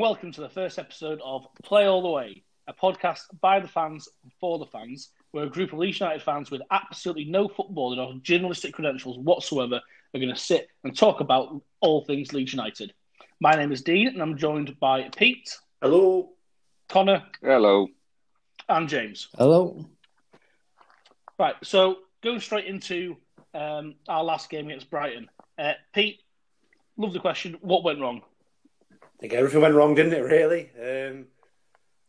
and welcome to the first episode of Play All the Way, a podcast by the fans for the fans, where a group of Leeds United fans with absolutely no footballing or journalistic credentials whatsoever are going to sit and talk about all things Leeds United. My name is Dean, and I'm joined by Pete. Hello. Connor. Hello. And James. Hello. Right, so going straight into um, our last game against Brighton. Uh, Pete, love the question. What went wrong? I think everything went wrong, didn't it? Really. Um,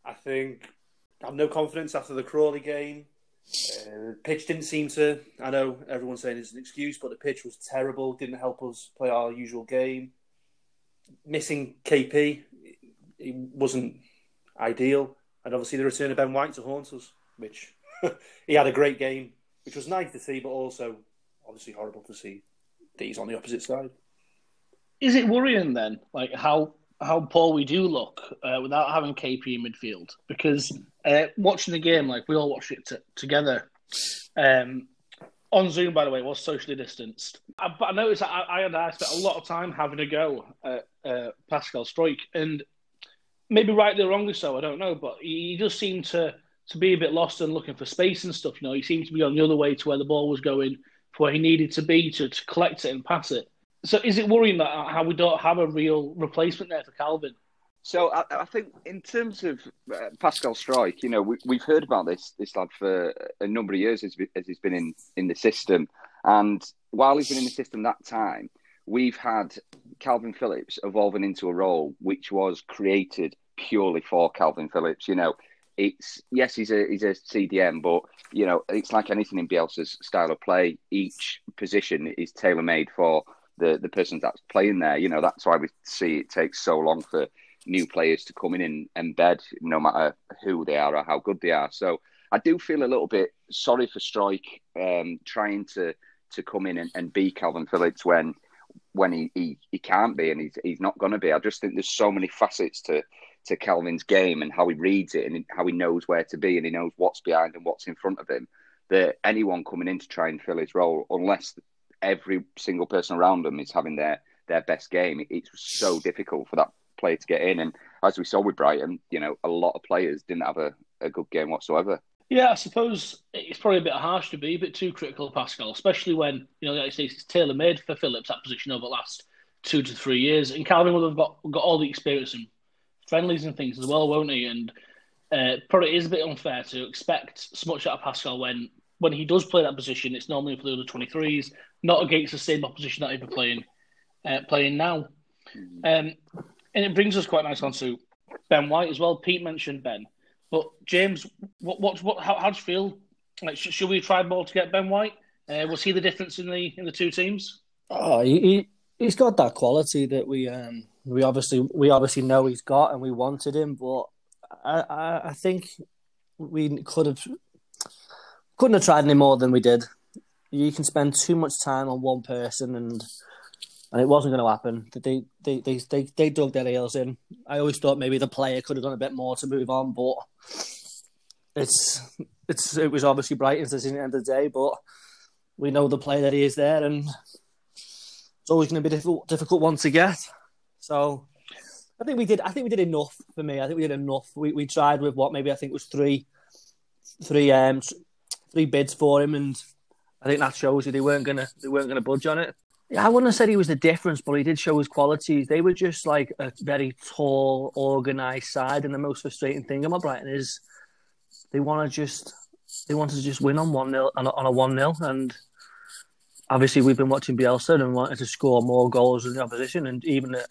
I think I have no confidence after the Crawley game. Uh, pitch didn't seem to. I know everyone's saying it's an excuse, but the pitch was terrible. Didn't help us play our usual game. Missing KP, it wasn't ideal, and obviously the return of Ben White to haunt us, which he had a great game, which was nice to see, but also obviously horrible to see that he's on the opposite side. Is it worrying then, like how how poor we do look uh, without having KP in midfield? Because uh, watching the game, like we all watched it t- together um, on Zoom, by the way, it was socially distanced. I, but I noticed I, I and I spent a lot of time having a go at uh, Pascal Struijk, and maybe rightly or wrongly so, I don't know, but he, he just seemed to to be a bit lost and looking for space and stuff. You know, he seemed to be on the other way to where the ball was going, for where he needed to be to, to collect it and pass it. So is it worrying that uh, how we don't have a real replacement there for Kalvin? So I, I think in terms of uh, Pascal Struijk, you know, we, have heard about this this lad for a number of years as, as he's been in in the system, and while he's been in the system that time, we've had Kalvin Phillips evolving into a role which was created purely for Kalvin Phillips. You know, it's yes, he's a he's a CDM, but you know, it's like anything in Bielsa's style of play. Each position is tailor made for the the person that's playing there. You know, that's why we see it takes so long for new players to come in and embed, no matter who they are or how good they are. So I do feel a little bit sorry for Struijk um, trying to to come in and, and be Kalvin Phillips when when he, he, he can't be and he's he's not going to be. I just think there's so many facets to to Kalvin's game and how he reads it and how he knows where to be and he knows what's behind and what's in front of him. That anyone coming in to try and fill his role, unless every single person around them is having their their best game. It's so difficult for that player to get in, and as we saw with Brighton, you know, a lot of players didn't have a, a good game whatsoever. Yeah, I suppose it's probably a bit harsh to be a bit too critical of Pascal, especially when you know, like I say, it's tailor made for Phillips at that position over the last two to three years, and Kalvin will have got got all the experience and friendlies and things as well, won't he? And uh, probably is a bit unfair to expect so much out of Pascal when when he does play that position, it's normally for the other 23s, not against the same opposition that he's playing uh, playing now. Mm-hmm. Um, and it brings us quite nice on to Ben White as well. Pete mentioned Ben, but James, what what, what how, how do you feel? Like, sh- should we try more to get Ben White? Uh, was he the difference in the in the two teams? Oh, he, he has got that quality that we um we obviously we obviously know he's got, and we wanted him, but I I, I think we could have couldn't have tried any more than we did. You can spend too much time on one person, and and it wasn't going to happen. They they they they they dug their heels in. I always thought maybe the player could have done a bit more to move on, but it's it's it was obviously Brighton's decision at the end of the day. But we know the player that he is there, and it's always going to be difficult difficult one to get. So I think we did. I think we did enough for me. I think we did enough. We we tried with what maybe I think was three three um three bids for him, and I think that shows you they weren't gonna they weren't gonna budge on it. Yeah, I wouldn't have said he was the difference, but he did show his qualities. They were just like a very tall, organised side, and the most frustrating thing about Brighton is they want to just they wanted to just win on one 0 on a one 0 and obviously we've been watching Bielsa and wanted to score more goals than the opposition, and even at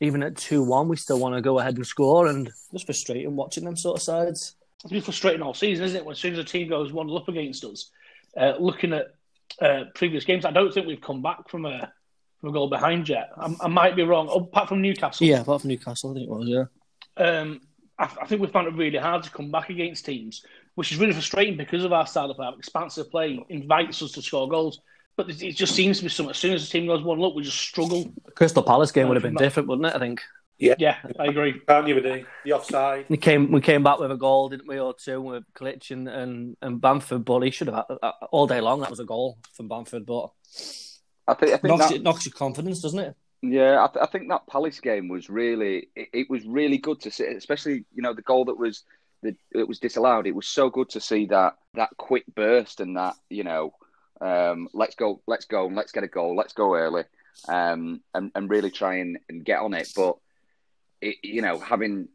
even at two one, we still want to go ahead and score, and it's frustrating watching them sort of sides it's been frustrating all season, isn't it? When as soon as a team goes one up against us, uh, looking at uh, previous games, I don't think we've come back from a from a goal behind yet. I, I might be wrong. Oh, apart from Newcastle, yeah, apart from Newcastle, I think it was. Yeah, um, I, I, think we found it really hard to come back against teams, which is really frustrating because of our style of play. Our expansive play invites us to score goals. But it just seems to be something. As soon as the team goes one look, we just struggle. The Crystal Palace game would have been different, wouldn't it? I think. Yeah, yeah, I agree. Can't you the, the offside? We came we came back with a goal, didn't we, or two with Klich and, and, and Bamford. But he should have had, uh, all day long. That was a goal from Bamford, but I think I think knocks, that, it knocks your confidence, doesn't it? Yeah, I, th- I think that Palace game was really it, it, was really good to see, especially you know the goal that was that it was disallowed. It was so good to see that that quick burst and that you know um, let's go, let's go, and let's get a goal, let's go early, um, and and really try and, and get on it. But it, you know, having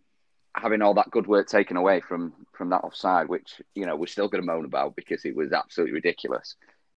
having all that good work taken away from from that offside, which you know we're still going to moan about because it was absolutely ridiculous.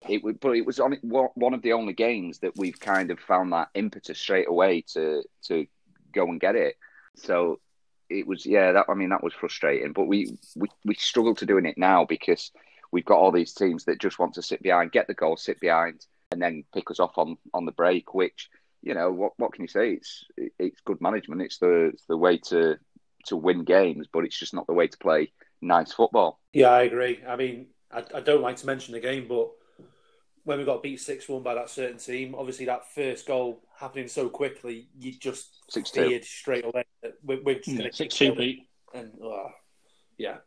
It would, but it was on one of the only games that we've kind of found that impetus straight away to to go and get it. So it was, yeah. That I mean, that was frustrating. But we we we struggle to doing it now because we've got all these teams that just want to sit behind, get the goal, sit behind, and then pick us off on on the break. Which you know, what what can you say? It's it's good management. It's the it's the way to to win games, but it's just not the way to play nice football. Yeah, I agree. I mean, I, I don't like to mention the game, but when we got beat six one by that certain team, obviously that first goal happening so quickly, you just six feared straight away that we're, we're just going to six two beat. and uh, yeah.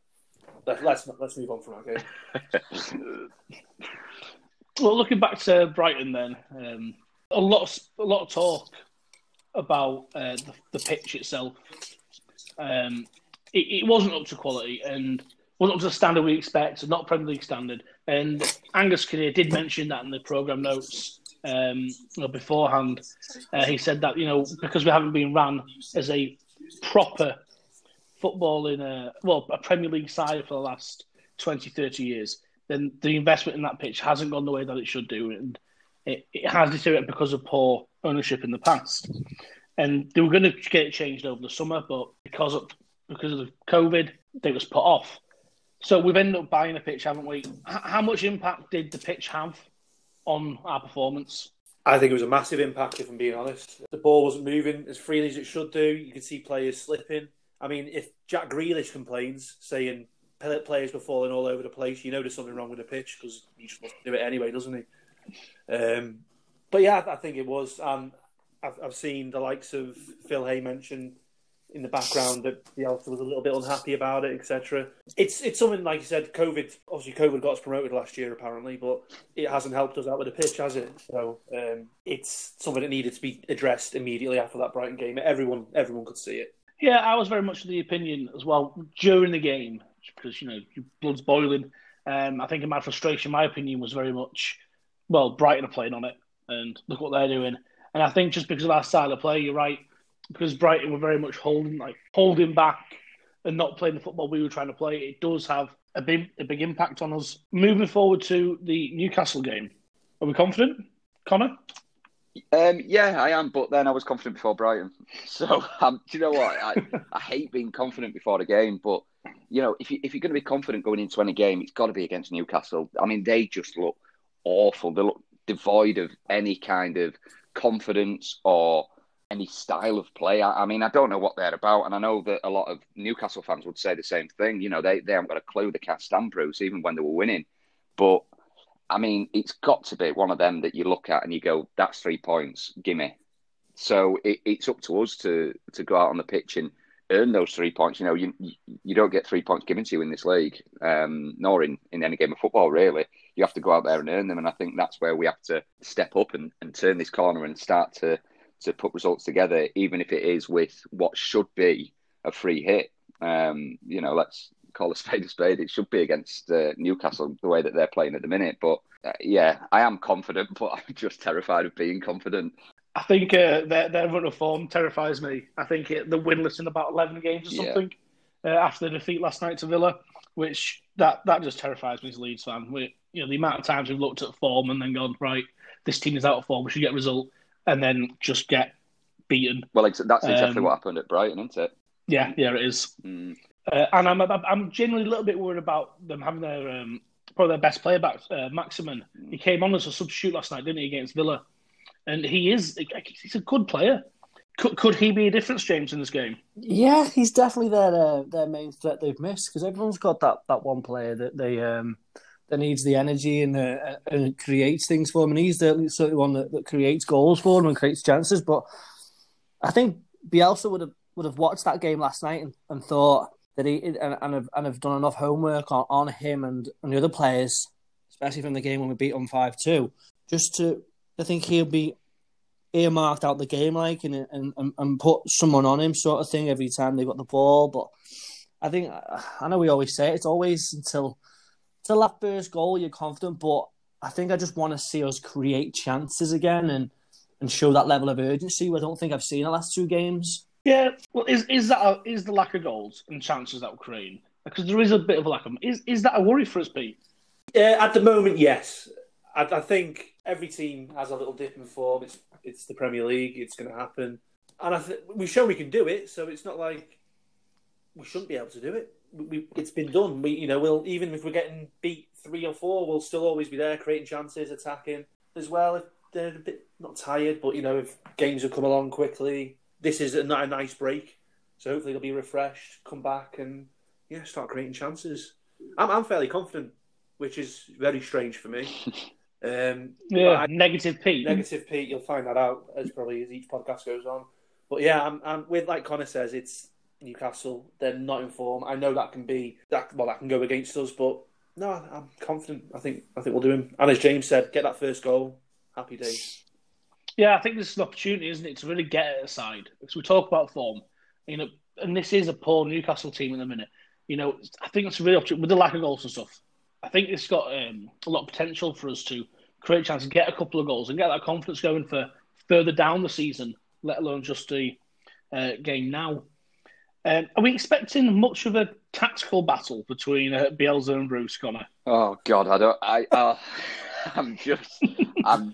Let, let's let's move on from that game. Well, looking back to Brighton, then um, a lot of a lot of talk about uh, the, the pitch itself. Um, it, it wasn't up to quality and wasn't up to the standard we expect, not Premier League standard. And Angus Kinnear did mention that in the program notes um, beforehand. Uh, he said that you know because we haven't been ran as a proper football in a well a Premier League side for the last 20, 30 years, then the investment in that pitch hasn't gone the way that it should do, and it, it has deteriorated because of poor ownership in the past. And they were going to get it changed over the summer, but because of because of the COVID, they was put off. So we've ended up buying a pitch, haven't we? H- how much impact did the pitch have on our performance? I think it was a massive impact, if I'm being honest. The ball wasn't moving as freely as it should do. You could see players slipping. I mean, if Jack Grealish complains, saying players were falling all over the place, you know there's something wrong with the pitch because he just wants to do it anyway, doesn't he? Um, but yeah, I think it was. Um, I've, I've seen the likes of Phil Hay mention in the background that Bielsa was a little bit unhappy about it, etc. It's it's something like you said. COVID, obviously, COVID got us promoted last year apparently, but it hasn't helped us out with the pitch, has it? So um, it's something that needed to be addressed immediately after that Brighton game. Everyone everyone could see it. Yeah, I was very much of the opinion as well during the game because you know your blood's boiling. Um, I think in my frustration, my opinion was very much, well, Brighton are playing on it, and look what they're doing. And I think just because of our style of play, you're right, because Brighton were very much holding like holding back and not playing the football we were trying to play. It does have a big a big impact on us. Moving forward to the Newcastle game, are we confident, Connor? Um, yeah, I am, but then I was confident before Brighton. So, um, do you know what? I, I hate being confident before the game, but you know, if you if you're going to be confident going into any game, it's got to be against Newcastle. I mean, they just look awful. They look devoid of any kind of confidence or any style of play. I, I, mean, I don't know what they're about, and I know that a lot of Newcastle fans would say the same thing. You know, they they haven't got a clue. They can't stand Bruce, even when they were winning. But I mean, it's got to be one of them that you look at and you go, "That's three points, gimme." So it, it's up to us to to go out on the pitch and earn those three points. You know, you you don't get three points given to you in this league, um, nor in, in any game of football, really. You have to go out there and earn them, and I think that's where we have to step up and, and turn this corner and start to to put results together, even if it is with what should be a free hit. Um, you know, let's call a spade a spade. It should be against uh, Newcastle the way that they're playing at the minute. But uh, yeah, I am confident, but I'm just terrified of being confident. I think uh, their their run of form terrifies me. I think it, they're winless in about eleven games or something yeah. uh, after the defeat last night to Villa, which that that just terrifies me as a Leeds fan. We, you know, the amount of times we've looked at form and then gone right, this team is out of form, we should get a result, and then just get beaten. Well, that's exactly um, what happened at Brighton, isn't it? Yeah, yeah, it is. Mm. Uh, and I'm I'm genuinely a little bit worried about them having their um, probably their best player back, uh, Maximin. He came on as a substitute last night, didn't he, against Villa? And he is he's a good player. Could, could he be a difference, James, in this game? Yeah, he's definitely their uh, their main threat they've missed because everyone's got that, that one player that they um, that needs the energy and uh, and creates things for him, and he's the certainly one that, that creates goals for them and creates chances. But I think Bielsa would have would have watched that game last night and, and thought that he and, and have and have done enough homework on, on him and, and the other players, especially from the game when we beat them five two, just to I think he'll be earmarked out the game like and, and and put someone on him sort of thing every time they got the ball. But I think I know we always say it, it's always until until that first goal you're confident, but I think I just want to see us create chances again and and show that level of urgency. I don't think I've seen the last two games. Yeah, well, is is that a, is the lack of goals and chances that we're creating because there is a bit of a lack of is is that a worry for us, Pete? Yeah, at the moment, yes. I, I think every team has a little dip in form. It's it's the Premier League. It's going to happen, and I th- we've shown we can do it. So it's not like we shouldn't be able to do it. We, it's been done. We, you know, we'll even if we're getting beat three or four, we'll still always be there, creating chances, attacking as well. If they're a bit not tired, but you know, if games have come along quickly, this is a, a nice break. So hopefully they'll be refreshed, come back, and yeah, start creating chances. I'm, I'm fairly confident, which is very strange for me. Um, yeah, I, negative Pete. Negative Pete. You'll find that out as probably as each podcast goes on. But yeah, I'm, I'm with like Connor says, it's Newcastle. They're not in form. I know that can be that. Well, that can go against us, but no, I'm confident. I think I think we'll do him. And as James said, get that first goal. Happy days. Yeah, I think this is an opportunity, isn't it, to really get it aside. Because we talk about form, you know, and this is a poor Newcastle team in the minute. You know, I think it's a really opportunity with the lack of goals and stuff. I think it's got um, a lot of potential for us to create chances, get a couple of goals, and get that confidence going for further down the season, let alone just the uh, game now. Um, are we expecting much of a tactical battle between uh, Bielsa and Bruce Connor? Oh God, I don't. I uh, I'm just I'm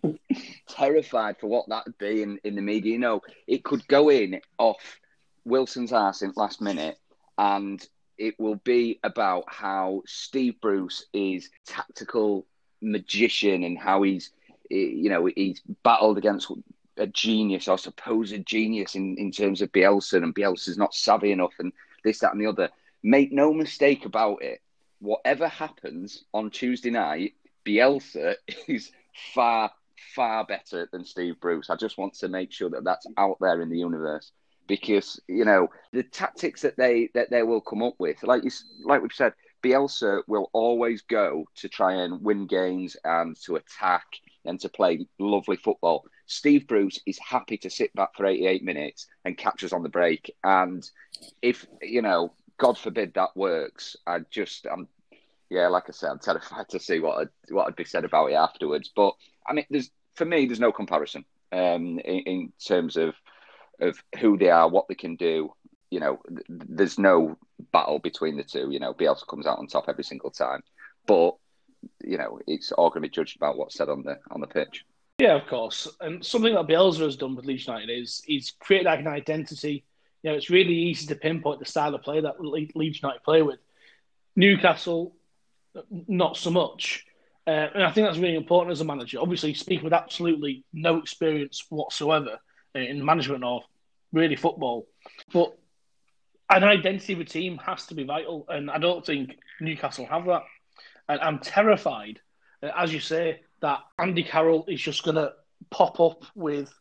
terrified for what that'd be in, in the media. You know, it could go in off Wilson's ass in last minute, and it will be about how Steve Bruce is tactical magician and how he's eh, you know he's battled against a genius or supposed genius in, in terms of Bielsa, and Bielsa's not savvy enough, and this, that, and the other. Make no mistake about it. Whatever happens on Tuesday night, Bielsa is far, far better than Steve Bruce. I just want to make sure that that's out there in the universe because you know the tactics that they that they will come up with, like you, like we've said, Bielsa will always go to try and win games and to attack and to play lovely football. Steve Bruce is happy to sit back for 88 minutes and catch us on the break. And if, you know, God forbid that works, I just, I'm, yeah, like I said, I'm terrified to see what I'd, what would be said about it afterwards. But I mean, there's for me, there's no comparison um, in, in terms of of who they are, what they can do. You know, th- there's no battle between the two. You know, Bielsa comes out on top every single time, but you know, it's all going to be judged about what's said on the on the pitch. Yeah, of course. And something that Bielsa has done with Leeds United is he's created like an identity. You know, it's really easy to pinpoint the style of play that Leeds United play with. Newcastle, not so much. Uh, and I think that's really important as a manager. Obviously, speaking with absolutely no experience whatsoever in management or really football, but an identity of a team has to be vital, and I don't think Newcastle have that. And I'm terrified, uh, as you say, that Andy Carroll is just going to pop up with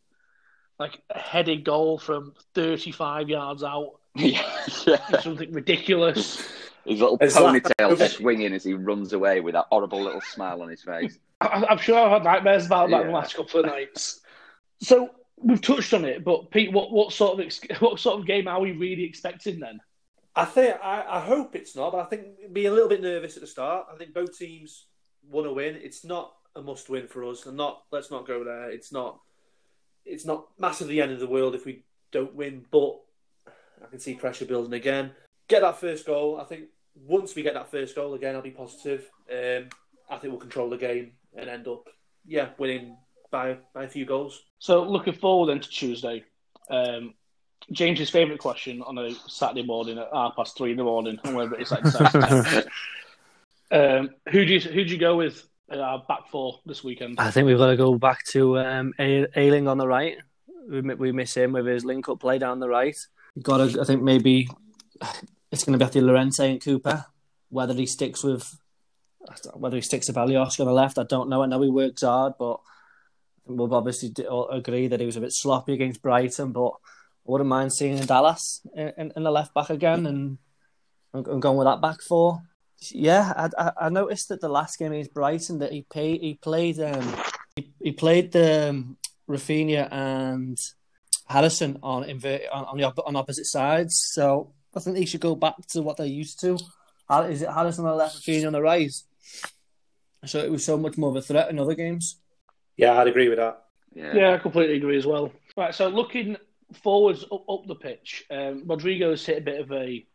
like a headed goal from 35 yards out. yeah, yeah. Something ridiculous. His little it's ponytail like, swinging as he runs away with that horrible little smile on his face. I, am sure I've had nightmares about that yeah. the last couple of nights. So we've touched on it, but Pete, what, what sort of what sort of game are we really expecting then? I think I, I hope it's not, but I think be a little bit nervous at the start. I think both teams want to win. It's not a must win for us, and not let's not go there. It's not it's not massively the end of the world if we don't win, but I can see pressure building again. Get that first goal. I think once we get that first goal again, I'll be positive. Um, I think we'll control the game and end up, yeah, winning by by a few goals. So looking forward then to Tuesday. Um, James's favourite question on a Saturday morning at half past three in the morning, whatever it's like. um, who do you who do you go with uh, back four this weekend? I think we've got to go back to um, Ayling on the right. We, we miss him with his link up play down the right. got to, I think maybe it's going to be at the Llorente and Cooper. Whether he sticks with whether he sticks with Alioski on the left, I don't know. I know he works hard, but we'll obviously agree that he was a bit sloppy against Brighton. But I wouldn't mind seeing Dallas in, in the left back again and, and going with that back four. Yeah, I, I noticed that the last game against Brighton that he played he played um, he, he played the um, Raphinha and Harrison on on on, the op- on opposite sides. So I think they should go back to what they're used to. Is it Harrison on the left, Raphinha on the right? So it was so much more of a threat in other games. Yeah, I'd agree with that. Yeah. Yeah, I completely agree as well. Right, so looking forwards up, up the pitch, um, Rodrigo's hit a bit of a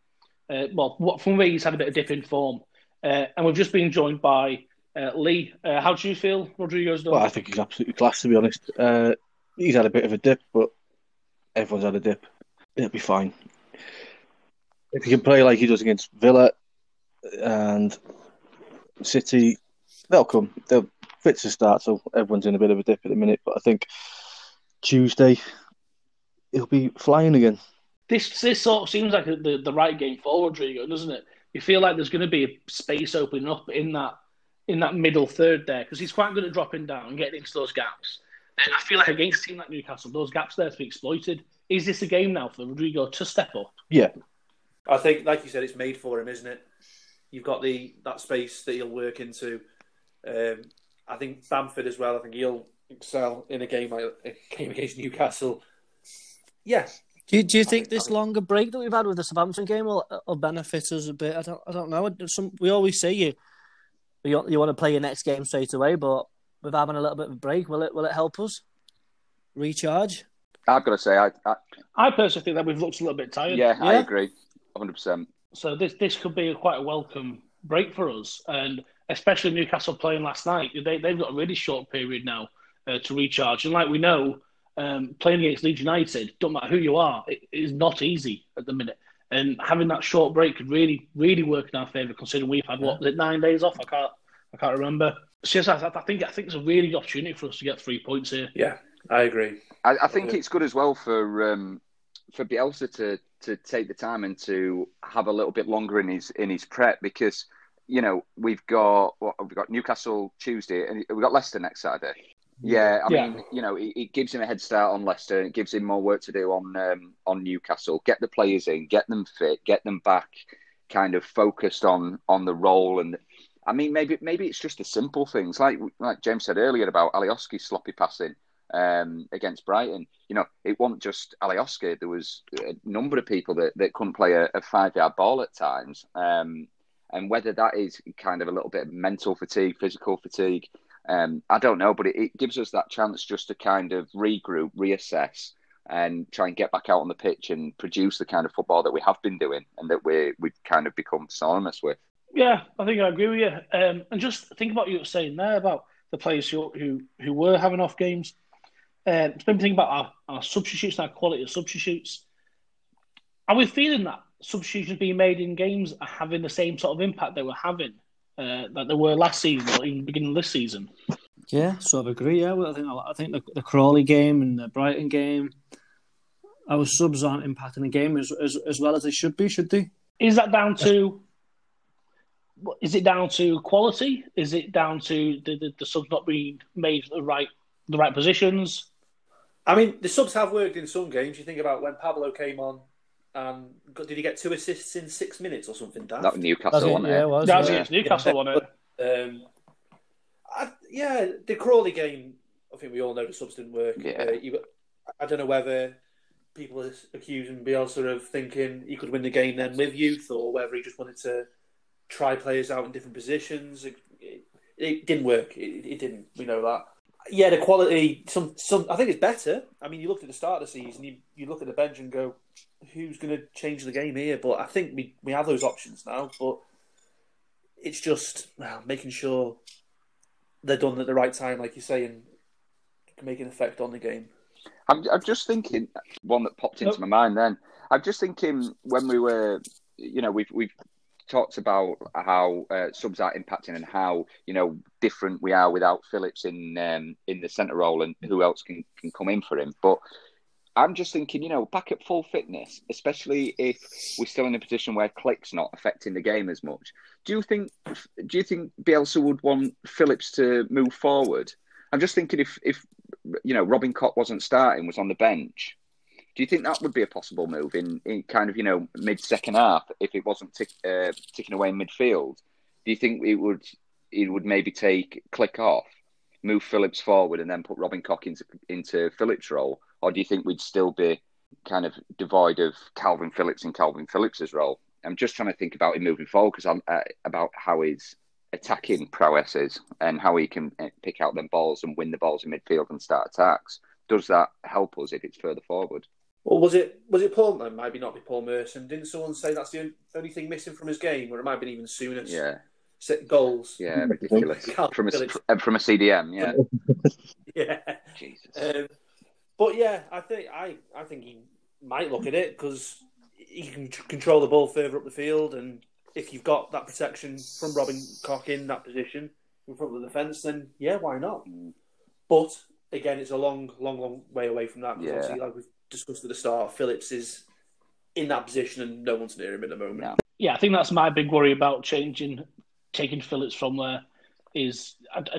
uh, well, what from me he's had a bit of dip in form, uh, and we've just been joined by uh, Lee. Uh, how do you feel Rodrigo's done? Well, I think he's absolutely class, to be honest. Uh, he's had a bit of a dip, but everyone's had a dip. It'll be fine. If he can play like he does against Villa and City, they'll come. They'll fit to start, so everyone's in a bit of a dip at the minute. But I think Tuesday he'll be flying again. This this sort of seems like the, the right game for Rodrigo, doesn't it? You feel like there's going to be a space opening up in that in that middle third there because he's quite good at dropping down and getting into those gaps. And I feel like against a team like Newcastle, those gaps there to be exploited. Is this a game now for Rodrigo to step up? Yeah, I think, like you said, it's made for him, isn't it? You've got the that space that he'll work into. Um, I think Bamford as well. I think he'll excel in a game like a game against Newcastle. Yes. Do you, do you think this longer break that we've had with the Southampton game will, will benefit us a bit? I don't I don't know. Some, we always say you you you want to play your next game straight away, but with having a little bit of a break, will it will it help us recharge? I've got to say, I, I I personally think that we've looked a little bit tired. yeah, I agree, hundred percent. So this this could be a, quite a welcome break for us, and especially Newcastle playing last night. They they've got a really short period now uh, to recharge, and like we know, um, playing against Leeds United, don't matter who you are, it is not easy at the minute. And having that short break could really really work in our favour, considering we've had what was it nine days off. I can't I can't remember. So yes, I, I think I think it's a really good opportunity for us to get three points here. yeah, I agree. I, I think it's good as well for um, for Bielsa to to take the time and to have a little bit longer in his in his prep because you know we've got what we've got Newcastle Tuesday and we've got Leicester next Saturday. Yeah, I Yeah. mean, you know, it, it gives him a head start on Leicester. It gives him more work to do on um, on Newcastle. Get the players in, get them fit, get them back, kind of focused on on the role. And I mean, maybe maybe it's just the simple things, like like James said earlier about Alioski's sloppy passing um, against Brighton. You know, it wasn't just Alioski. There was a number of people that, that couldn't play a, a five yard ball at times. Um, and whether that is kind of a little bit of mental fatigue, physical fatigue, um, I don't know. But it, it gives us that chance just to kind of regroup, reassess, and try and get back out on the pitch and produce the kind of football that we have been doing and that we we've kind of become synonymous with. Yeah, I think I agree with you. Um, and just think about what you were saying there about the players who who, who were having off games. Um, it's made me think about our, our substitutes our quality of substitutes. Are we feeling that substitutions being made in games are having the same sort of impact they were having uh, that they were last season or even beginning of this season? Yeah, sort of agree. Yeah, well, I think I think the, the Crawley game and the Brighton game, our subs aren't impacting the game as, as as well as they should be. Should they? Is that down to? Is it down to quality? Is it down to the, the, the subs not being made the right the right positions? I mean, the subs have worked in some games. You think about when Pablo came on, and got, did he get two assists in six minutes or something? Dan? That was Newcastle, wasn't yeah, it? it was. That was yeah. against Newcastle, wasn't it? Um, I, yeah, the Crawley game. I think we all know the subs didn't work. Yeah. Uh, you, I don't know whether people are accusing Bielsa of thinking he could win the game then with youth, or whether he just wanted to try players out in different positions. It, it, it didn't work. It, it didn't. We know that. Yeah, the quality. Some, some. I think it's better. I mean, you look at the start of the season. You, you look at the bench and go, "Who's going to change the game here?" But I think we we have those options now. But it's just well, making sure they're done at the right time, like you say, and can make an effect on the game. I'm, I'm just thinking one that popped into my mind. Then I'm just thinking when we were, you know, we've we've talked about how uh, subs are impacting and how you know different we are without Phillips in um, in the centre role and who else can can come in for him. But I'm just thinking, you know, back at full fitness, especially if we're still in a position where Klich's not affecting the game as much. Do you think? Do you think Bielsa would want Phillips to move forward? I'm just thinking if if you know Robin Koch wasn't starting, was on the bench. Do you think that would be a possible move in, in kind of you know mid second half if it wasn't tick, uh, ticking away in midfield? Do you think it would it would maybe take Klich off move Phillips forward and then put Robin Koch into into Phillips' role, or do you think we'd still be kind of devoid of Kalvin Phillips and Kalvin Phillips's role? I'm just trying to think about him moving forward because I'm uh, about how his attacking prowess is and how he can uh, pick out them balls and win the balls in midfield and start attacks. Does that help us if it's further forward? Or was it was it Paul? No, maybe not be Paul Merson. Didn't someone say that's the only thing missing from his game, or it might have been even sooner? Yeah, set goals. Yeah, ridiculous. from a from a CDM. Yeah, yeah. Jesus. Um, but yeah, I think I I think he might look at it because he can control the ball further up the field, and if you've got that protection from Robin Koch in that position in front of the defence, then yeah, why not? Mm. But again, it's a long, long, long way away from that. Yeah. Like we've discussed at the start, Phillips is in that position and no one's near him at the moment. No. Yeah, I think that's my big worry about changing, taking Phillips from there. Is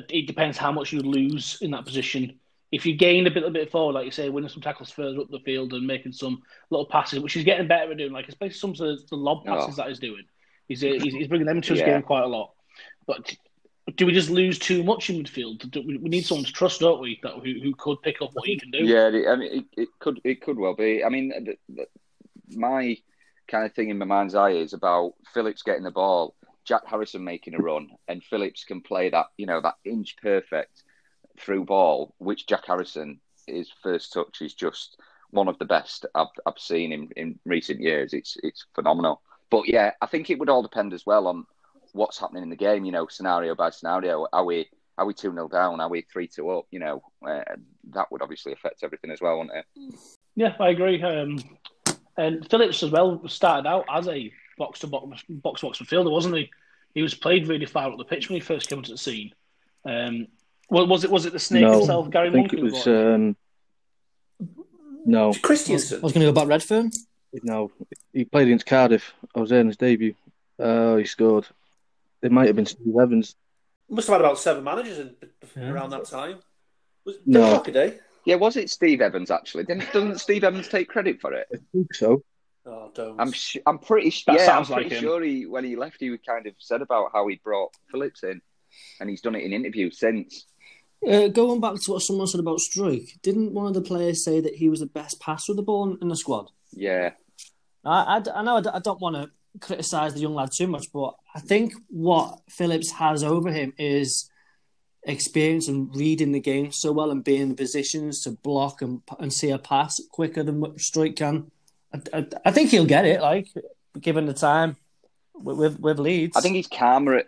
it depends how much you lose in that position. If you gain a bit, a bit forward, like you say, winning some tackles further up the field and making some little passes, which he's getting better at doing, like especially some of the, the lob oh. passes oh. that he's doing, he's, uh, he's, he's bringing them to his yeah. game quite a lot. But do we just lose too much in midfield? We need someone to trust, don't we? That who, who could pick up what he can do. Yeah, I mean, it, it could it could well be. I mean, the, the, my kind of thing in my mind's eye is about Phillips getting the ball, Jack Harrison making a run, and Phillips can play that you know that inch perfect through ball, which Jack Harrison his first touch is just one of the best I've, I've seen in, in recent years. It's it's phenomenal. But yeah, I think it would all depend as well on what's happening in the game. You know, scenario by scenario. Are we are we two 0 down? Are we three two up? You know, uh, that would obviously affect everything as well, wouldn't it? Yeah, I agree. Um, and Phillips as well started out as a box to box box to box midfielder, wasn't he? He was played really far up the pitch when he first came into the scene. Um, well, was it was it the snake no, himself, Gary I think Monk? It was, um, no, Christensen. I was going to go back Redfearn. No, he played against Cardiff. I was there in his debut. Oh, he scored. It might have been Steve Evans. Must have had about seven managers in, yeah. around that time. Was no. Lockaday? Yeah, was it Steve Evans actually? Didn't, doesn't Steve Evans take credit for it? I think so. Oh, don't. I'm sh- I'm pretty that yeah, sounds I'm pretty like sure he when he left he kind of said about how he brought Phillips in, and he's done it in interviews since. Uh, going back to what someone said about Struijk, didn't one of the players say that he was the best passer of the ball in the squad? Yeah. I, I, I know I don't want to criticise the young lad too much, but I think what Phillips has over him is experience and reading the game so well and being in the positions to block and and see a pass quicker than what Struijk can. I, I, I, think he'll get it, like given the time with with, with Leeds. I think he's calmer.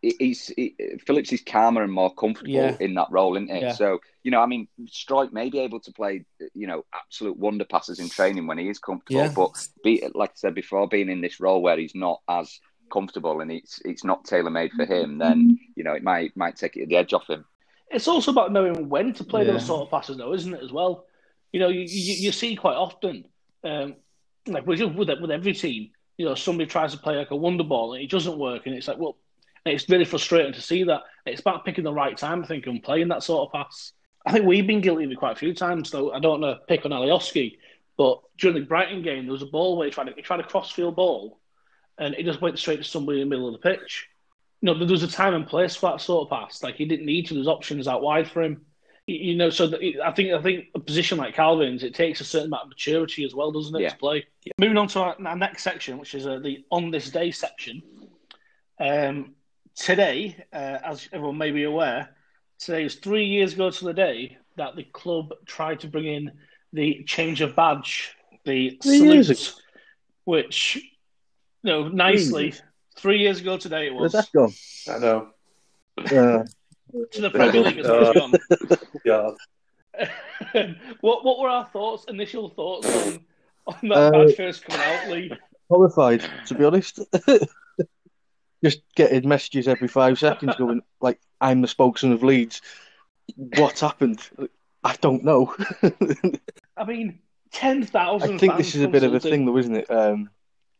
He's he, Phillips is calmer and more comfortable Yeah. in that role, isn't he? Yeah. So you know, I mean, Struijk may be able to play, you know, absolute wonder passes in training when he is comfortable, Yeah. but be like I said before, being in this role where he's not as comfortable and it's it's not tailor made for him, then you know it might might take it the edge off him. It's also about knowing when to play Yeah. those sort of passes, though, isn't it? As well, you know, you you, you see quite often, um, like with with with every team, you know, somebody tries to play like a wonder ball and it doesn't work, and it's like, well, and it's really frustrating to see that. It's about picking the right time, I think, and playing that sort of pass. I think we've been guilty of it quite a few times, though. I don't want to pick on Alioski, but during the Brighton game, there was a ball where he tried to, he tried a crossfield ball, and it just went straight to somebody in the middle of the pitch. You know, there was a time and place for that sort of pass. Like he didn't need to. There's options out wide for him. You know, so that, I think I think a position like Kalvin's, it takes a certain amount of maturity as well, doesn't it, Yeah. to play? Moving on to our, our next section, which is uh, the on this day section. Um, today, uh, as everyone may be aware, today is three years ago to the day that the club tried to bring in the change of badge, the Three salute, which, you know, nicely, three years ago today it Where's was. that gone? I know. Uh, To the Premier League as well, John. God. what what were our thoughts, initial thoughts on, on that Uh, badge first coming out, Lee? horrified, to be honest. Just getting messages every five seconds going, like, I'm the spokesman of Leeds. What happened? I don't know. I mean, ten thousand. I think this is a bit of a thing, though, isn't it? Um,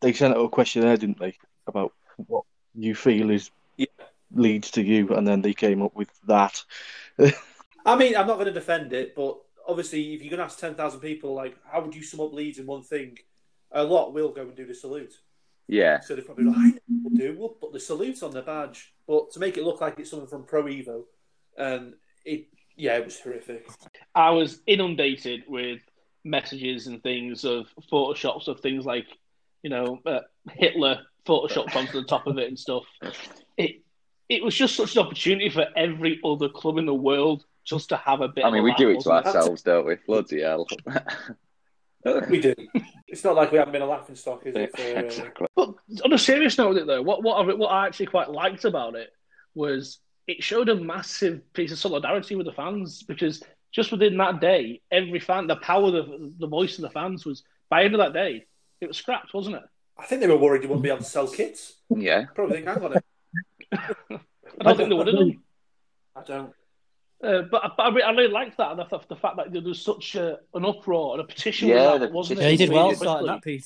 they sent out a questionnaire, didn't they, about what you feel is Yeah. Leeds to you, and then they came up with that. I mean, I'm not going to defend it, but obviously, if you're going to ask 10,000 people, like, how would you sum up Leeds in one thing? A lot will go and do the salute. Yeah, So they're probably like, I know what we'll do. We'll put the salute on the badge. But to make it look like it's something from Pro Evo, and it, yeah, it was horrific. I was inundated with messages and things of photoshops of things like, you know, uh, Hitler photoshopped onto the top of it and stuff. It it was just such an opportunity for every other club in the world just to have a bit. I mean, of we do it to wasn't ourselves, don't we? Bloody hell. We do. it's not like we haven't been a laughing stock, is it? For, uh, exactly. But on a serious note, with it though, what what I, what I actually quite liked about it was it showed a massive piece of solidarity with the fans because just within that day, every fan, the power of the, the voice of the fans was by the end of that day, it was scrapped, wasn't it? I think they were worried you wouldn't be able to sell kits. Yeah. Probably think, hang on it. I don't think they would have done. I don't. Uh, but, but I, re- I really liked that, and the, the fact that there was such a, an uproar and a petition. with Yeah, that, the wasn't Yeah, it? he did well Really starting that, Pete.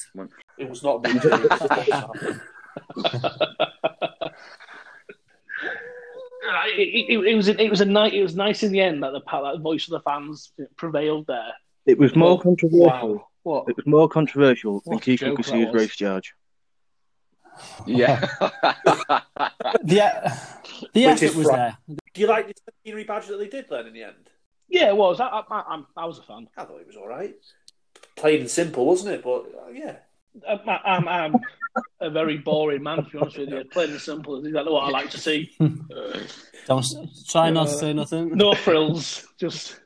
It was not me. It Uh, It, it, it was it was a night. It was nice in the end that the that voice of the fans prevailed there. It was more controversial. wow. What? It was more controversial than What a Keith joke that Lucas's was. race charge. Yeah. The, the Which effort was fri- there. Do you like the centenary badge that they did then in the end? Yeah, it was. I, I, I, I was a fan. I thought it was all right. Plain and simple, wasn't it? But uh, yeah. I'm, I'm, I'm a very boring man, to be honest with you. Plain and simple is exactly what I like to see. Don't s- try not to say nothing. No frills, just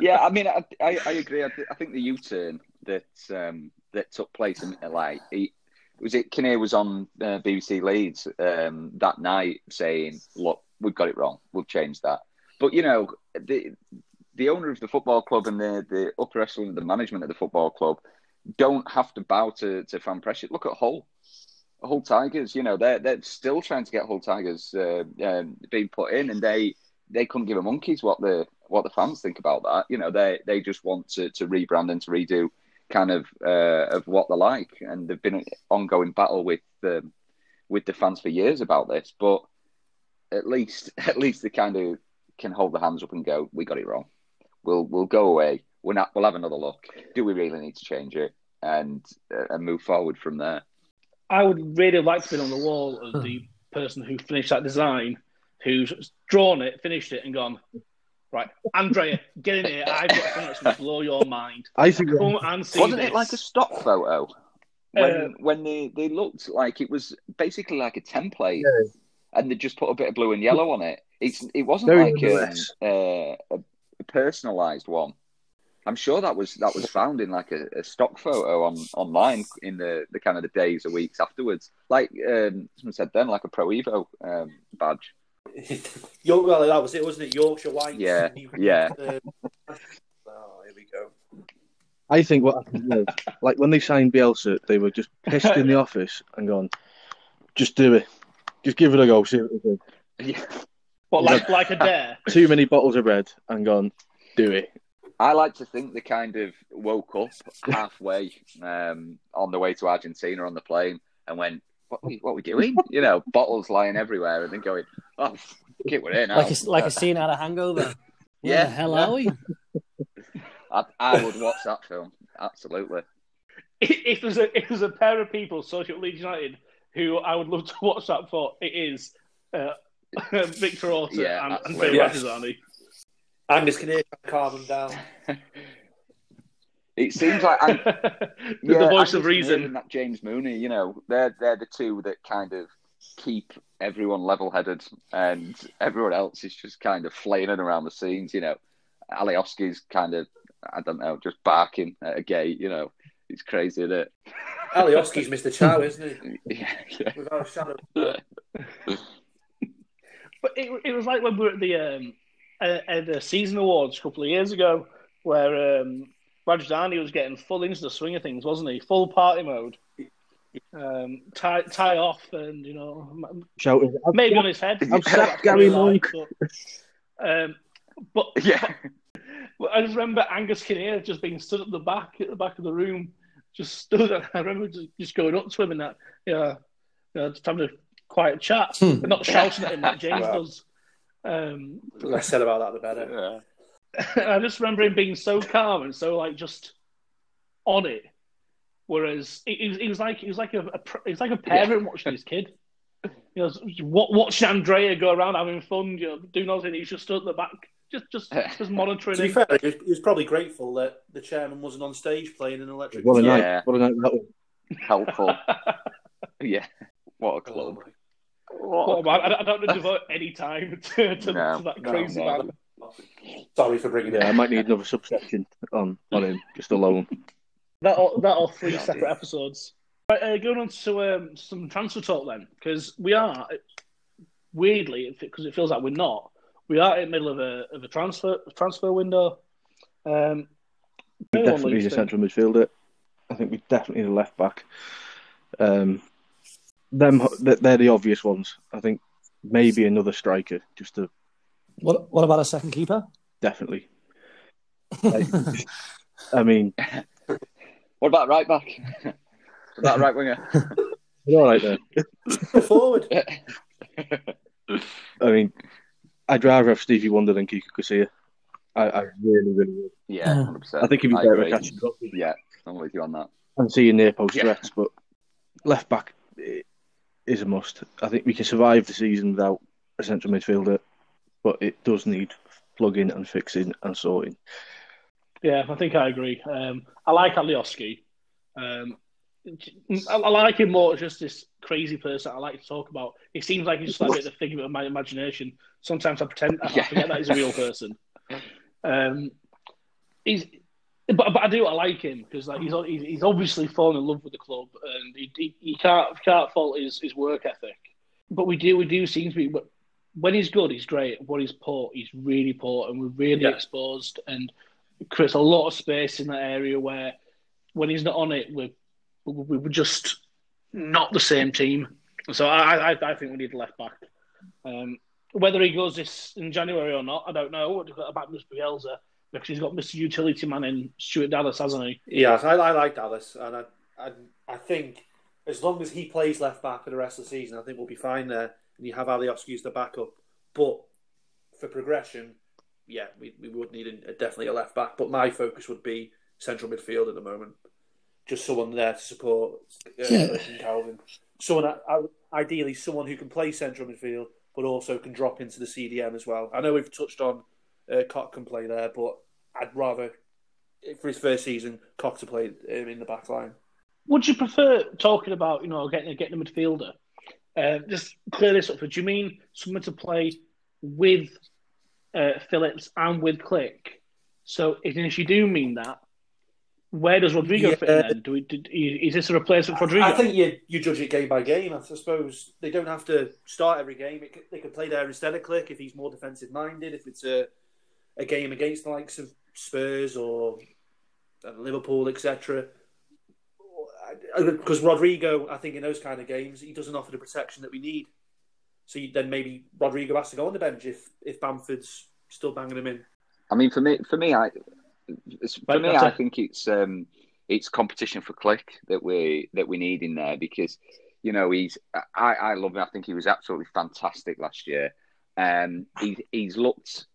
yeah, I mean, I, I, I agree. I, th- I think the U-turn that um, that took place in like he, was it Kinnear was on uh, BBC Leeds um, that night saying, "Look, we've got it wrong. We'll change that." But you know, the the owner of the football club and the the upper echelon of the management of the football club don't have to bow to, to fan pressure. Look at Hull. Hull Tigers, you know, they're they're still trying to get Hull Tigers uh, um, being put in, and they they couldn't give a monkeys what the what the fans think about that. You know, they they just want to, to rebrand and to redo kind of uh, of what they're like, and they've been an ongoing battle with the with the fans for years about this. But at least at least they kind of can hold their hands up and go, "We got it wrong. We'll we'll go away. We're not. We'll have another look. Do we really need to change it?" And uh, and move forward from there. I would really like to be on the wall of the person who finished that design, who's drawn it, finished it, and gone. Right, Andrea, get in here. I've got something that's going to blow your mind. I think Come and see Wasn't this. it like a stock photo? When Uh, when they, they looked like it was basically like a template, Yeah. and they just put a bit of blue and yellow on it. It's it wasn't Very like um, nonetheless. uh, a, a personalized one. I'm sure that was that was found in like a, a stock photo on online in the, the kind of the days or weeks afterwards. Like um, someone said then, like a Pro Evo um, badge. York, well, that was it, wasn't it? Yorkshire White. Yeah, yeah. Uh, oh, here we go. I think what happened was, like when they signed Bielsa, they were just pissed in the office and gone, just do it, just give it a go. See what they do. Yeah. What, like, like a dare? Too many bottles of red and gone, do it. I like to think they kind of woke up halfway um, on the way to Argentina on the plane and went, "What we, what we doing?" You know, bottles lying everywhere, and then going, "Oh, fuck it, now." Like a, like a scene out of Hangover. Where Yeah, the hell yeah. are we? I, I would watch that film absolutely. If there's a if there's a pair of people, social Leeds United, who I would love to watch that for, it is uh, Victor Orta Yeah, and absolutely. Andrea Radrizzani. Angus Kinnear trying to calm them down. It seems like and, the yeah, voice Angus of reason. and that James Mooney. You know, they're they're the two that kind of keep everyone level-headed, and everyone else is just kind of flailing around the scenes. You know, Alioski's kind of I don't know, just barking at a gate. You know, it's crazy, isn't it? Alioski's Mr. Chow, isn't he? Yeah, yeah. Without a shadow. But it, it was like when we were at the um, at, at the season awards a couple of years ago, where um, Radrizzani was getting full into the swing of things, wasn't he? Full party mode. Um, tie tie off, and you know, m- Shouting, maybe on his head. I've That's slapped probably Gary like, But, um, but yeah. But I just remember Angus Kinnear just being stood at the back, at the back of the room, just stood. I remember just, just going up to him and that, yeah, you know, just having a quiet chat, Hmm. but not shouting at him like James Wow. does. Um, The less said about that, the better. Yeah. I just remember him being so calm and so like just on it. Whereas he, he was, he was like he was like a, a pr- he was like a parent watching his kid. you know, watching Andrea go around having fun, you know, doing all things. He's just stood at the back, just just just monitoring. To be him. fair, he was, he was probably grateful that the chairman wasn't on stage playing an electric. What a guitar. Yeah. night! What a night that was. Helpful. yeah. What a club. my- What Well, a I, I don't devote any time to, to, No, to that crazy no. man. Sorry for bringing it. Yeah, I might need another subsection on on him just alone. That or, that or three Yeah, separate episodes. Right, uh, going on to um, some transfer talk then, because we are weirdly, because it feels like we're not. We are in the middle of a of a transfer transfer window. Um, We no definitely Leeds need a central midfielder. I think we definitely need a left back. Um, them they're they're the obvious ones. I think maybe another striker just to What What about a second keeper? definitely. Like, I mean, What about right back? what about right winger? we're all right there. Forward. I mean, I'd rather have Stevie Wonder than Kiko Casilla. I, I really, really would. yeah, 100%. I think he'd be I better at agree. catching drop Yeah, I'm with you on that. and seeing near post Yeah. threats, but left back is a must. I think we can survive the season without a central midfielder, but it does need plugging and fixing and sorting. Yeah, I think I agree. Um, I like Alioski. Um, I, I like him more as just this crazy person I like to talk about. He seems like he's just like a bit of a figment of my imagination. Sometimes I pretend I Yeah. forget that he's a real person. Um, he's, but, but I do I like him because like he's he's he's obviously fallen in love with the club and he he, he can't can't fault his, his work ethic. But we do we do seem to be when he's good, he's great. When he's poor, he's really poor, and we're really Yeah. exposed and creates a lot of space in that area where when he's not on it, we're we- we're just not the same team. So I I, I think we need left back. Um, whether he goes this in January or not, I don't know. About Mr. Bielsa because he's got Mr. Utility Man in Stuart Dallas, hasn't he? Yes, I, I like Dallas, and I, I, I think as long as he plays left back for the rest of the season, I think we'll be fine there. And you have Alioski as the backup, but for progression, yeah, we, we would need a, definitely a left back. But my focus would be central midfield at the moment, just someone there to support uh, Yeah. Kalvin. Someone, I- I- ideally, someone who can play central midfield, but also can drop into the CDM as well. I know we've touched on uh, Koch can play there, but I'd rather for his first season, Koch to play um, in the back line. Would you prefer talking about you know getting getting a midfielder? Uh, just clear this up. Do you mean someone to play with uh, Phillips and with Klich? So if, if you do mean that, where does Rodrigo fit in then? Do we, did, is this a replacement for Rodrigo? I think you you judge it game by game. I suppose they don't have to start every game. It, they could play there instead of Klich if he's more defensive minded. If it's a a game against the likes of Spurs or uh, Liverpool, etc. Because Rodrigo, I think in those kind of games, he doesn't offer the protection that we need. So you, then maybe Rodrigo has to go on the bench if if Bamford's still banging him in. I mean, for me, for me, I for me, I think it's um, it's competition for Klich that we that we need in there because you know he's I I love him. I think he was absolutely fantastic last year. Um, he he's looked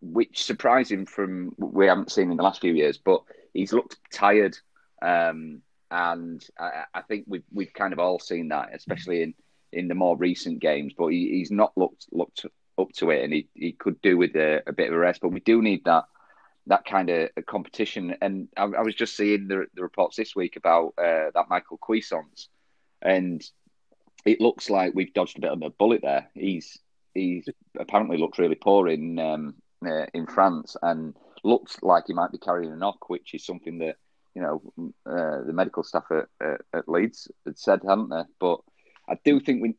which surprised him from what we haven't seen in the last few years, but he's looked tired. Um, and I, I think we've we've kind of all seen that, especially in, in the more recent games. But he, he's not looked looked up to it, and he, he could do with a, a bit of a rest. But we do need that that kind of competition. And I, I was just seeing the, the reports this week about uh, that Michael Cuisance, and it looks like we've dodged a bit of a bullet there. He's he's apparently looked really poor in um, uh, in France, and looks like he might be carrying a knock, which is something that you know uh, the medical staff at, at, Leeds had said, hadn't they? But I do think we.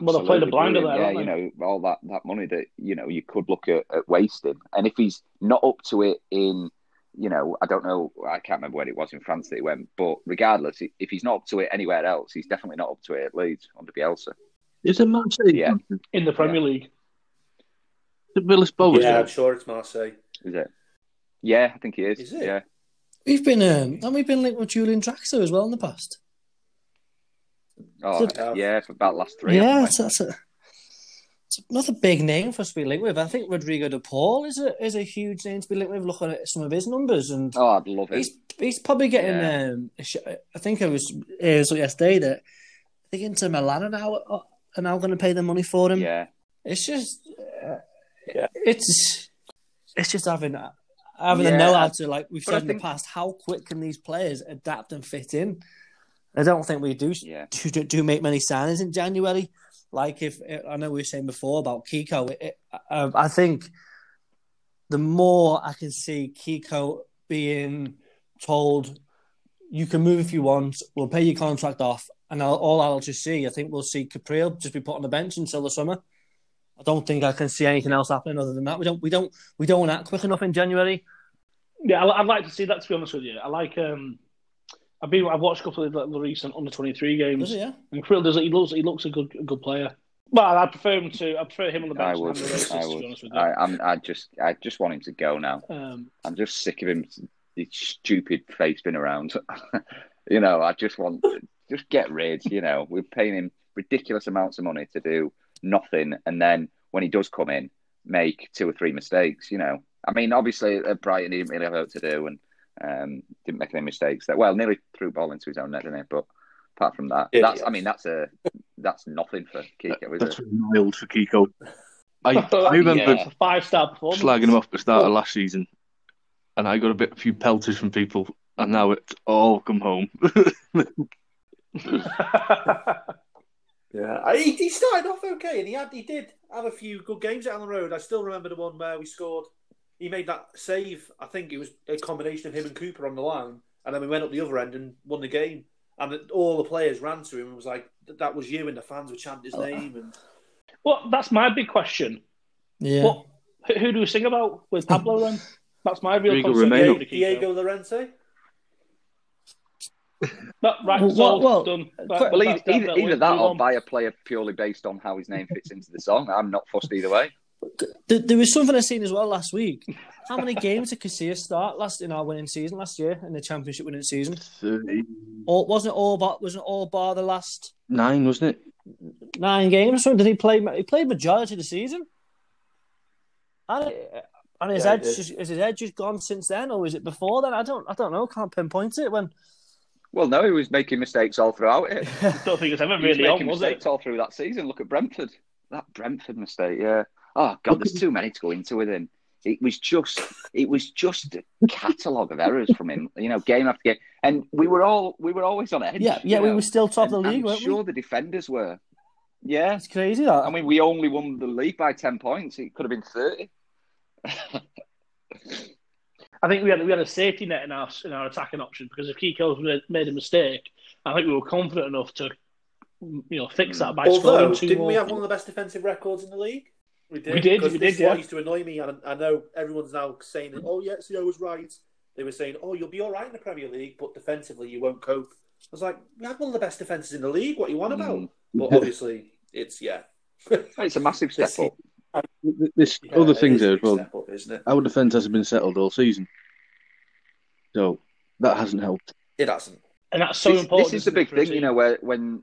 Well, they played a blinder there, yeah. You know, all that, that money that you know you could look at, at wasting, and if he's not up to it in, you know, I don't know, I can't remember where it was in France that he went, but regardless, if he's not up to it anywhere else, he's definitely not up to it at Leeds under Bielsa. Is it Marseille? Yeah. in the Premier League. Is it Villas Boas? yeah, I'm sure it's Marseille. Is it? Yeah, I think he is. Is it? Yeah. We've been, um, haven't we been linked with Julian Draxler as well in the past? Oh, So- yeah, for about last three. yeah, haven't we? that's, that's a, it's another big name for us to be linked with. I think Rodrigo De Paul is a is a huge name to be linked with. Looking at some of his numbers, and Oh, I'd love it. he's he's probably getting. Yeah. Um, I think it was it was yesterday that I think Inter Milan are now are now going to pay the money for him. Yeah, It's just, uh, Yeah. it's it's just having having Yeah, to know how to like we've but I said in the past. How quick can these players adapt and fit in? I don't think we do yeah. do, do make many signings in January. Like if I know we were saying before about Kiko, it, it, I think the more I can see Kiko being told, "You can move if you want. We'll pay your contract off," and I'll, all I'll just see, I think we'll see Caprile just be put on the bench until the summer. I don't think I can see anything else happening other than that. We don't, we don't, we don't act quick enough in January. Yeah, I- I'd like to see that. To be honest with you, I like. um I've been. I've watched a couple of the, the recent under twenty three games, Does it? Yeah. and Krill does. He looks. He looks a good, a good player. Well, I prefer him to. I prefer him on the bench. I bench. would. races, I would. honest with you. I, I'm. I just. I just want him to go now. Um, I'm just sick of him. His stupid face been around. you know. I just want. Just get rid. You know. We're paying him ridiculous amounts of money to do nothing, and then when he does come in, make two or three mistakes. You know. I mean, obviously at Brighton he didn't really have a lot to do, and um, didn't make any mistakes. That well, nearly threw ball into his own net, didn't he? But apart from that, Yeah, that's. yeah. I mean, that's a. That's nothing for Kiko, is That's it? mild for Kiko. I, I remember Yeah. five star performance. slagging him off at the start of last season, and I got a bit, a few pelters from people, and now it's all come home. Yeah, I, he, he started off okay, and he had he did have a few good games out on the road. I still remember the one where we scored. He made that save. I think it was a combination of him and Cooper on the line, and then we went up the other end and won the game. And all the players ran to him and was like, "That was you," and the fans were chanting his oh. name. And well, that's my big question. Yeah. What? Who, who do we sing about with Pablo then? That's my real Diego concern. Romero. with Kiko. Diego Llorente. No, right, Well, sold, well, done. well, That- Well, that's either, either, either that or buy a player purely based on how his name fits into the song. I'm not fussed either way. There, there was something I seen as well last week. How many games did Casillas start last in our winning season last year in the championship winning season? All, wasn't it all bar, wasn't it all bar the last Nine, wasn't it? nine games? So did he play? He played majority of the season. And, and his Yeah, edge did. just, is his edge just gone since then, or is it before then? I don't I don't know. Can't pinpoint it. When Well, no, he was making mistakes all throughout it. I don't think it's ever He was really making on, was mistakes it? all through that season. Look at Brentford. That Brentford mistake, yeah. Oh God, there's too many to go into with him. It was just, it was just a catalogue of errors from him. You know, game after game, and we were all, we were always on edge. yeah, yeah, we know. were still top of the league, I'm weren't sure we? the defenders were. Yeah, It's crazy that. I mean, we only won the league by ten points. It could have been thirty. I think we had we had a safety net in our in our attacking option because if Kiko made, made a mistake, I think we were confident enough to you know fix that by Although, scoring two didn't more. we have one of the best defensive records in the league? We did. We did, because we this did, is what yeah. used to annoy me, and I know everyone's now saying, "Oh, yeah, see, I was right." They were saying, "Oh, you'll be all right in the Premier League, but defensively you won't cope." I was like, "We have one of the best defenses in the league. What you want about?" Mm. But obviously, it's yeah. It's a massive step up. There's Yeah, other it things is there as well. up, isn't it? Our defence hasn't been settled all season, so that hasn't helped. It hasn't. and that's so this, important. This is the big thing, team? you know, where when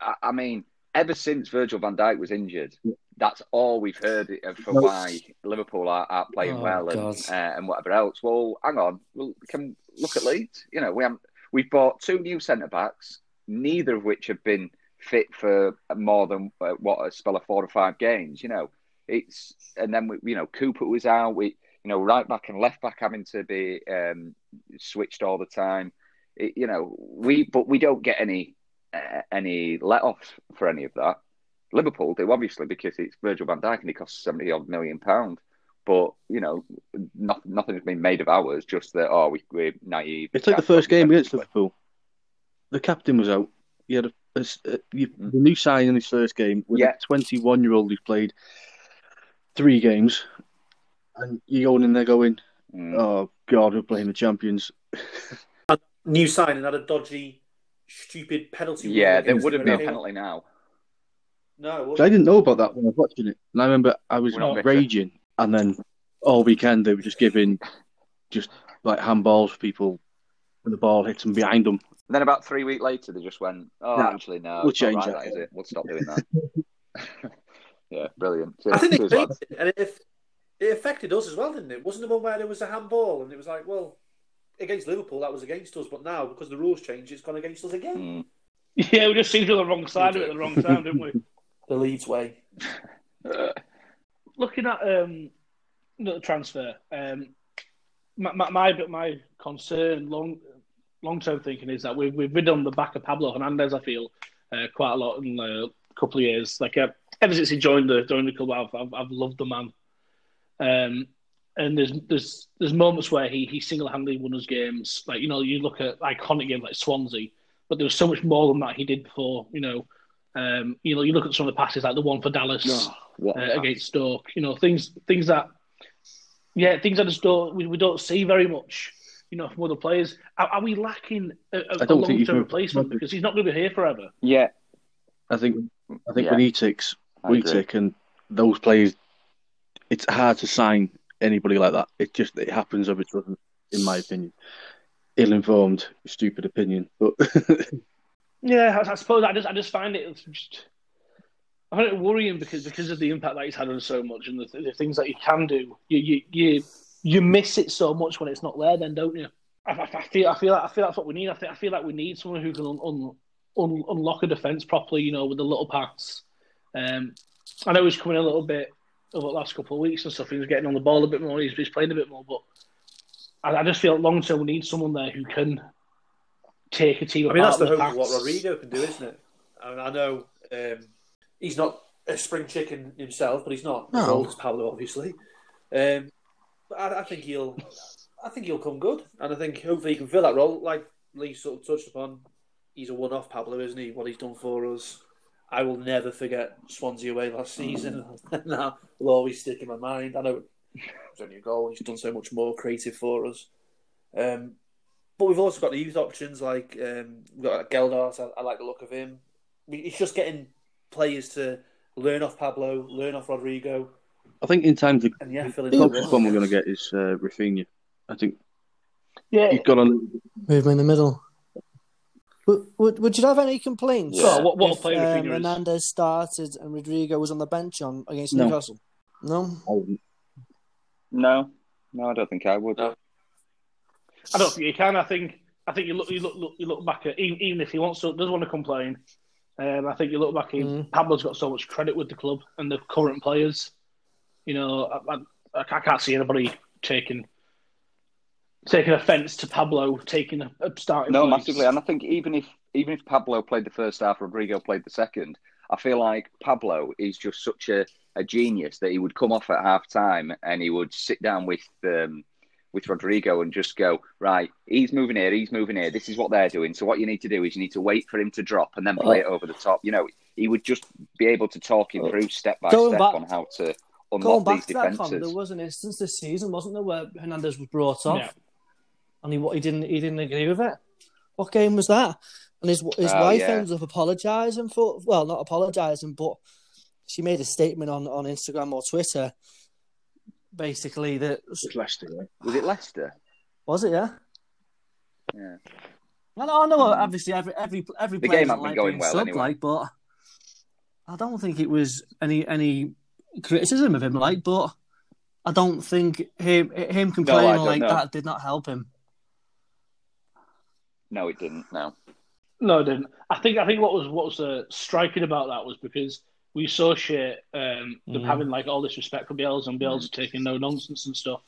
I, I mean, ever since Virgil van Dijk was injured, that's all we've heard for No. why Liverpool are, are playing Oh, well and uh, and whatever else. Well, hang on, we can look at Leeds. You know, we have we've bought two new centre backs, neither of which have been fit for more than uh, what a spell of four or five games. You know, it's and then we, you know Cooper was out. We you know right back and left back having to be um, switched all the time. It, you know we but we don't get any uh, any let offs for any of that. Liverpool do obviously because it's Virgil van Dijk and he costs seventy odd million pound. But you know, not, nothing has been made of ours. Just that oh, we, we're naive. It's like the first game against Liverpool. The captain was out. He had a, a, a you- the new sign in his first game with Yeah. a 21 year old who's played three games, and you're going in there going, Mm. "Oh God, we're playing the champions." New signing had a dodgy, stupid penalty. Yeah, there wouldn't be a penalty now. No, I didn't know about that when I was watching it, and I remember I was We're bitter. raging, and then all weekend they were just giving just like handballs for people when the ball hits them behind them. And then about three weeks later, they just went, "Oh, Yeah, actually, no, we'll change right, that." that, is it? We'll stop doing that." yeah, brilliant. I think they Cheers, lads. changed it, and it, it affected us as well, didn't it? Wasn't the one where there was a handball, and it was like, well, against Liverpool that was against us, but now because the rules changed, it's gone against us again. Mm. Yeah, we just seemed to be on the wrong side of it at the wrong time, didn't we? The Leeds way. Looking at um, the transfer, um, my, my my concern long long term thinking is that we've we've ridden on the back of Pablo Hernandez. I feel uh, quite a lot in a couple of years. Like uh, ever since he joined the joined the club, I've I've, I've loved the man. Um, and there's there's there's moments where he he single handedly won us games. Like you know, you look at iconic games like Swansea, but there was so much more than that he did before. You know, um, you know, you look at some of the passes like the one for Dallas what a uh, against Stoke. You know, things things that yeah, things that just don't we, we don't see very much. You know, from other players. Are, are we lacking a, don't long term can- replacement because he's not going to be here forever? Yeah, I think I think Yeah. when he ticks, we agree. tick, and those players, it's hard to sign anybody like that. It just it happens every sudden, in my opinion. Ill-informed, stupid opinion, but Yeah, I, I suppose I just I just find it just I find it worrying because because of the impact that he's had on so much and the, the things that he can do. You you you you miss it so much when it's not there, then don't you? I, I feel I feel like, I feel that's what we need. I think I feel like we need someone who can un, un, un, unlock a defense properly. You know, with a little pass. Um, I know he's coming a little bit over the last couple of weeks and stuff. He was getting on the ball a bit more. He's, he's playing a bit more, but I, I just feel long term we need someone there who can take a team. I mean, that's the hope of what pass. Rodrigo can do, isn't it? I mean, I know um, he's not a spring chicken himself, but he's not as No. old as Pablo, obviously. Um, but I, I think he'll, I think he'll come good, and I think hopefully he can fill that role. Like Lee sort of touched upon, he's a one-off Pablo, isn't he? What he's done for us, I will never forget Swansea away last season. that will always stick in my mind. I know it was only a goal. He's done so much more creative for us. Um, but we've also got the youth options like um, we've got Gelhardt. I, I like the look of him. I It's just getting players to learn off Pablo, learn off Rodrigo, I think in time the and yeah, fill the the closest one we're going to get is uh, Raphinha. I think Yeah, he's got on. Move him in the middle. Would, would, would you have any complaints? Sure, what- what if, player um, Raphinha is? Hernandez started and Rodrigo was on the bench on against No. Newcastle? No. No, no, I don't think I would. No. I don't think you can. I think I think you look you look, look you look back at even, even if he wants to does want to complain. Um, I think you look back. in Mm. Pablo's got so much credit with the club and the current players. You know, I, I, I can't see anybody taking taking offence to Pablo taking a, a starting. No, place. massively. And I think even if even if Pablo played the first half, Rodrigo played the second. I feel like Pablo is just such a, a genius that he would come off at half time and he would sit down with um, with Rodrigo and just go, right, he's moving here, he's moving here. This is what they're doing. So what you need to do is you need to wait for him to drop and then play oh. it over the top. You know, he would just be able to talk him oh. through step by Going step back- on how to Going unlock back these to that, Con, there was an instance this season, wasn't there, where Hernandez was brought off Yeah. and he what he didn't he didn't agree with it. What game was that? And his his Oh, wife yeah. ended up apologising for well, not apologising, but she made a statement on, on Instagram or Twitter, basically that It's Leicester, right? Was it Leicester? was it, yeah. Yeah. I know, I know. Obviously, every every every The player game doesn't hadn't been like going well subbed, anyway. like, but I don't think it was any any criticism of him, like, but I don't think him him complaining don't like know. that did not help him. No, it didn't. No. No, I didn't. I think I think what was what was uh, striking about that was because we associate um, them Mhm. having like all this respect for Bielsa and Bielsa taking no nonsense and stuff.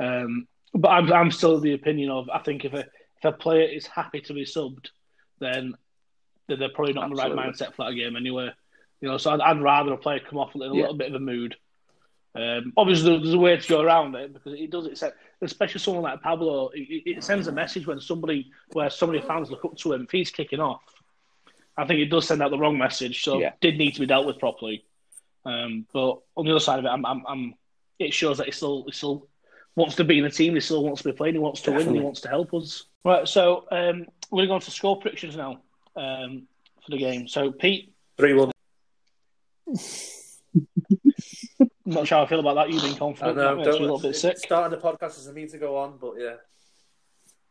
Um, but I'm I'm still of the opinion of I think if a if a player is happy to be subbed, then then they're probably not in the right mindset for that game anyway. You know, so I'd, I'd rather a player come off in a Yeah. little bit of a mood. Um, obviously, there's a way to go around it because it does. It set, especially someone like Pablo, it, it sends a message when somebody, where so many fans look up to him. If he's kicking off, I think it does send out the wrong message. So Yeah. it did need to be dealt with properly. Um, but on the other side of it, I'm, I'm, I'm, it shows that he still, he still wants to be in the team. He still wants to be playing. He wants to win. He wants to help us. Right. So um, we're going to go on to score predictions now um, for the game. So Pete, 3 1. I'm not sure how I feel about that. You being I confident. know, that makes me a little bit sick. Starting the podcast doesn't mean to go on, but yeah.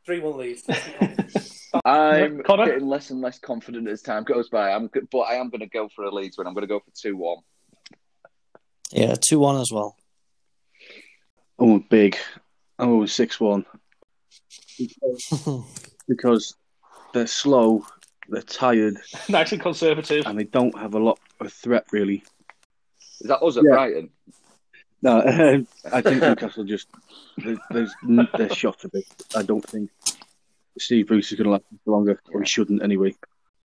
3 1 lead. I'm Connor? getting less and less confident as time goes by. I'm, but I am going to go for a Leeds win. I'm going to go for two one. Yeah, two one as well. Oh, big. I'm going 6 1 because they're slow they're tired nice and conservative. and they don't have a lot of threat really. Is that us at Yeah. Brighton? No, I think Newcastle just there's, there's they're shot a bit. I don't think Steve Bruce is going to last longer, or he shouldn't anyway.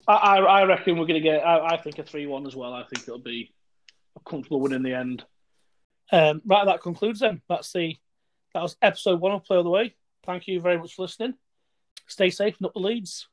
I, I, I reckon we're going to get. I, I think a three-one as well. I think it'll be a comfortable win in the end. Um, right, that concludes then. That's the that was episode one of Play All the Way. Thank you very much for listening. Stay safe, not the leads.